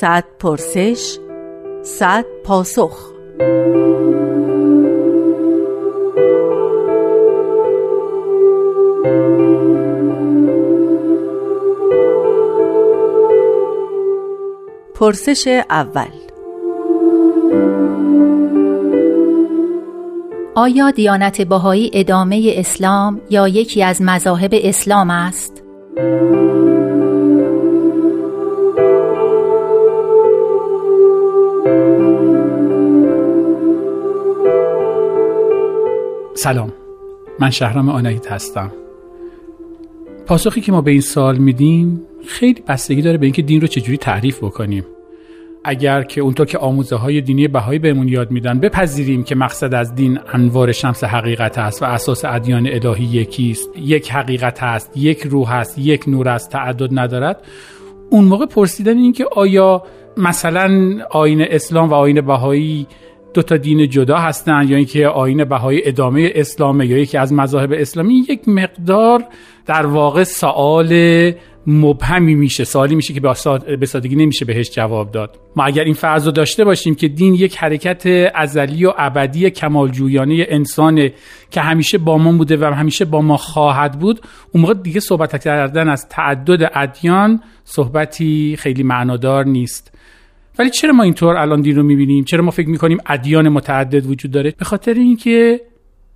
صد پرسش صد پاسخ پرسش اول آیا دیانت بهایی ادامه اسلام یا یکی از مذاهب اسلام است؟ سلام. من شهرام آنایت هستم. پاسخی که ما به این سال میدیم خیلی بستگی داره به اینکه دین رو چجوری تعریف بکنیم. اگر که اونطور که آموزه های دینی بهایی بهمون یاد میدن بپذیریم که مقصد از دین انوار شمس حقیقت است و اساس ادیان الهی یکی است یک حقیقت است یک روح است یک نور است تعدد ندارد اون موقع پرسیدن این که آیا مثلا آین اسلام و آین بهایی دو تا دین جدا هستن یا اینکه آین بهایی ادامه اسلامه یا یکی از مذاهب اسلامی یک مقدار در واقع سوال مبهمی میشه سوالی میشه که به سادگی نمیشه بهش جواب داد. ما اگر این فرض رو داشته باشیم که دین یک حرکت ازلی و ابدی کمالجویانه انسانه که همیشه با ما بوده و همیشه با ما خواهد بود اون موقع دیگه صحبت کردن از تعدد ادیان صحبتی خیلی معنادار نیست. ولی چرا ما اینطور الان دین رو می‌بینیم؟ چرا ما فکر می‌کنیم ادیان متعدد وجود داره؟ به خاطر اینکه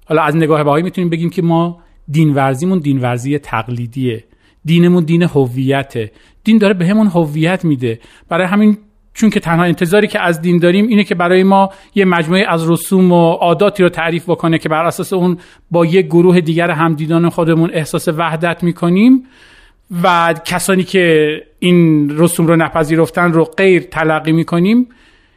حالا از نگاه بهایی می‌تونیم بگیم که ما دین ورزیمون دین ورزی تقلیدیه. دینمون دین هویته. دین داره بهمون به هویت میده. برای همین چون که تنها انتظاری که از دین داریم اینه که برای ما یه مجموعه از رسوم و عاداتی رو تعریف بکنه که بر اساس اون با یک گروه دیگر همدیدان خودمون احساس وحدت می‌کنیم. و کسانی که این رسوم رو نپذیرفتن رو غیر تلقی می‌کنیم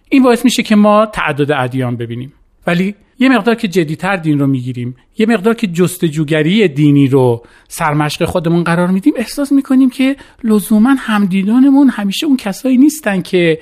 این باعث میشه که ما تعدد ادیان ببینیم. ولی یه مقدار که جدیتر دین رو می‌گیریم یه مقدار که جستجوگری دینی رو سرمشق خودمون قرار میدیم احساس می‌کنیم که لزوما همدیدانمون همیشه اون کسایی نیستن که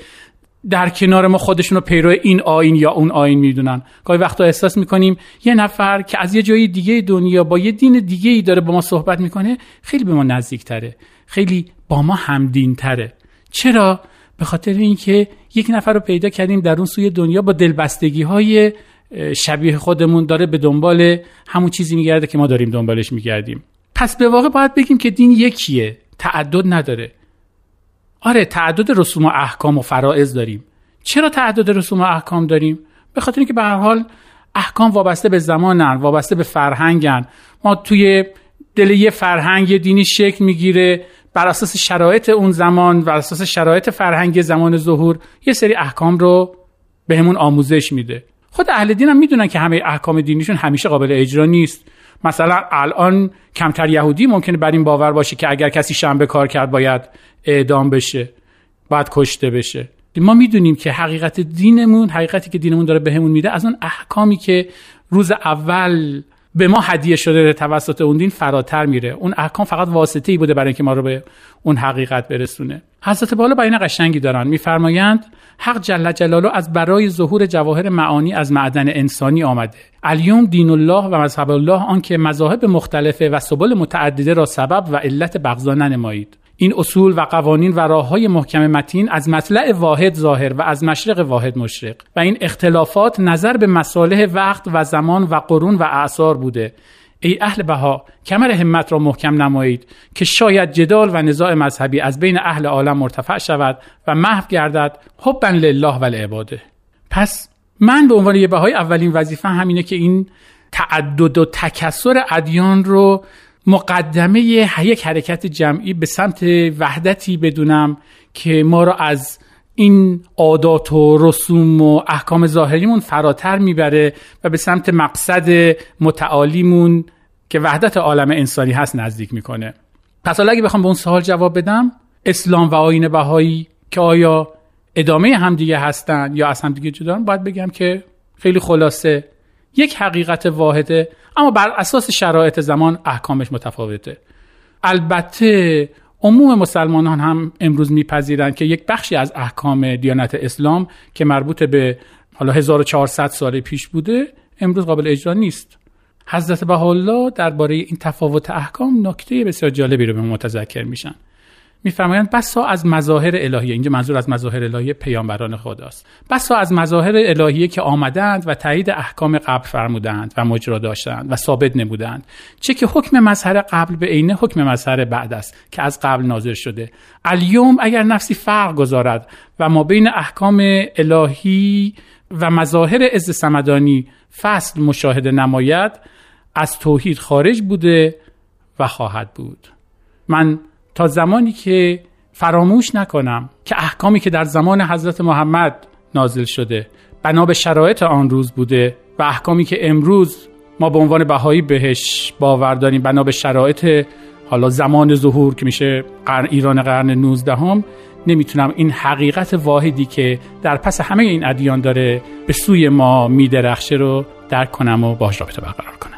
در کنار ما خودشون رو پیرو این آین یا اون آین می‌دونن. گاهی وقتا احساس می‌کنیم یه نفر که از یه جای دیگه دنیا با یه دین دیگه ای داره با ما صحبت می‌کنه خیلی به ما نزدیک تره خیلی با ما همدین تره چرا؟ به خاطر اینکه یک نفر رو پیدا کردیم در اون سوی دنیا با دلبستگی های شبیه خودمون داره به دنبال همون چیزی میگرده که ما داریم دنبالش میگردیم. پس به واقع باید بگیم که دین یکیه. تعدد نداره. آره تعدد رسوم و احکام و فرائض داریم. چرا تعدد رسوم و احکام داریم؟ به خاطر اینکه به هر حال احکام وابسته به زمانن وابسته به فرهنگن. ما توی دل یه فرهنگ دینی شکل می‌گیره. بر اساس شرایط اون زمان بر اساس شرایط فرهنگ زمان ظهور یه سری احکام رو بهمون آموزش میده. خود اهل دین هم می‌دونن که همه احکام دینیشون همیشه قابل اجرا نیست. مثلا الان کمتر یهودی ممکنه بر این باور باشه که اگر کسی شنبه کار کرد باید اعدام بشه باید کشته بشه. ما می‌دونیم که حقیقت دینمون حقیقتی که دینمون داره بهمون میده از اون احکامی که روز اول به ما هدیه شده توسط اون دین فراتر میره. اون احکام فقط واسطه ای بوده برای اینکه ما رو به اون حقیقت برسونه. حضرت بالا بیان قشنگی دارن. میفرمایند حق جل جلاله از برای ظهور جواهر معانی از معدن انسانی آمده. الیوم دین الله و مذهب الله آنکه مذاهب مختلفه و سبل متعدده را سبب و علت بغضا ننمایید. این اصول و قوانین و راه های محکم متین از مطلع واحد ظاهر و از مشرق واحد مشرق و این اختلافات نظر به مصالح وقت و زمان و قرون و اعثار بوده. ای اهل بها کمر همت را محکم نمایید که شاید جدال و نزاع مذهبی از بین اهل عالم مرتفع شود و محو گردد. حبا لله و لعباده. پس من به عنوان یه بهای اولین وظیفه همینه که این تعدد و تکسر ادیان رو مقدمه یک حرکت جمعی به سمت وحدتی بدونم که ما را از این عادات و رسوم و احکام ظاهریمون فراتر می‌بره و به سمت مقصد متعالیمون که وحدت عالم انسانی هست نزدیک می‌کنه. پس حالا اگه بخوام به اون سوال جواب بدم اسلام و آین بهایی که آیا ادامه همدیگه هستن یا از همدیگه جدا؟ باید بگم که خیلی خلاصه. یک حقیقت واحده اما بر اساس شرایط زمان احکامش متفاوته. البته عموم مسلمانان هم امروز میپذیرند که یک بخشی از احکام دیانت اسلام که مربوط به حالا 1400 سال پیش بوده امروز قابل اجرا نیست. حضرت بهاءالله درباره این تفاوت احکام نکته بسیار جالبی رو به متذکر میشن. میفرمایند بسا از مظاهر الهیه. اینجا منظور از مظاهر الهیه پیامبران خداست. بسا از مظاهر الهیه که آمدند و تایید احکام قبل فرمودند و مجرا داشتند و ثابت نمودند چه که حکم مظهر قبل به عینه حکم مظهر بعد است که از قبل ناظر شده. الیوم اگر نفسی فرق گذارد و ما بین احکام الهی و مظاهر عز سمدانی فصل مشاهده نماید از توحید خارج بوده و خواهد بود. من تا زمانی که فراموش نکنم که احکامی که در زمان حضرت محمد نازل شده بنا به شرایط آن روز بوده و احکامی که امروز ما به عنوان بهایی بهش باور داریم بنا به شرایط حالا زمان ظهور که میشه قرن ایران قرن 19 هم نمی‌تونم این حقیقت واحدی که در پس همه این ادیان داره به سوی ما میدرخشه رو درک کنم و باش رابطه برقرار کنم.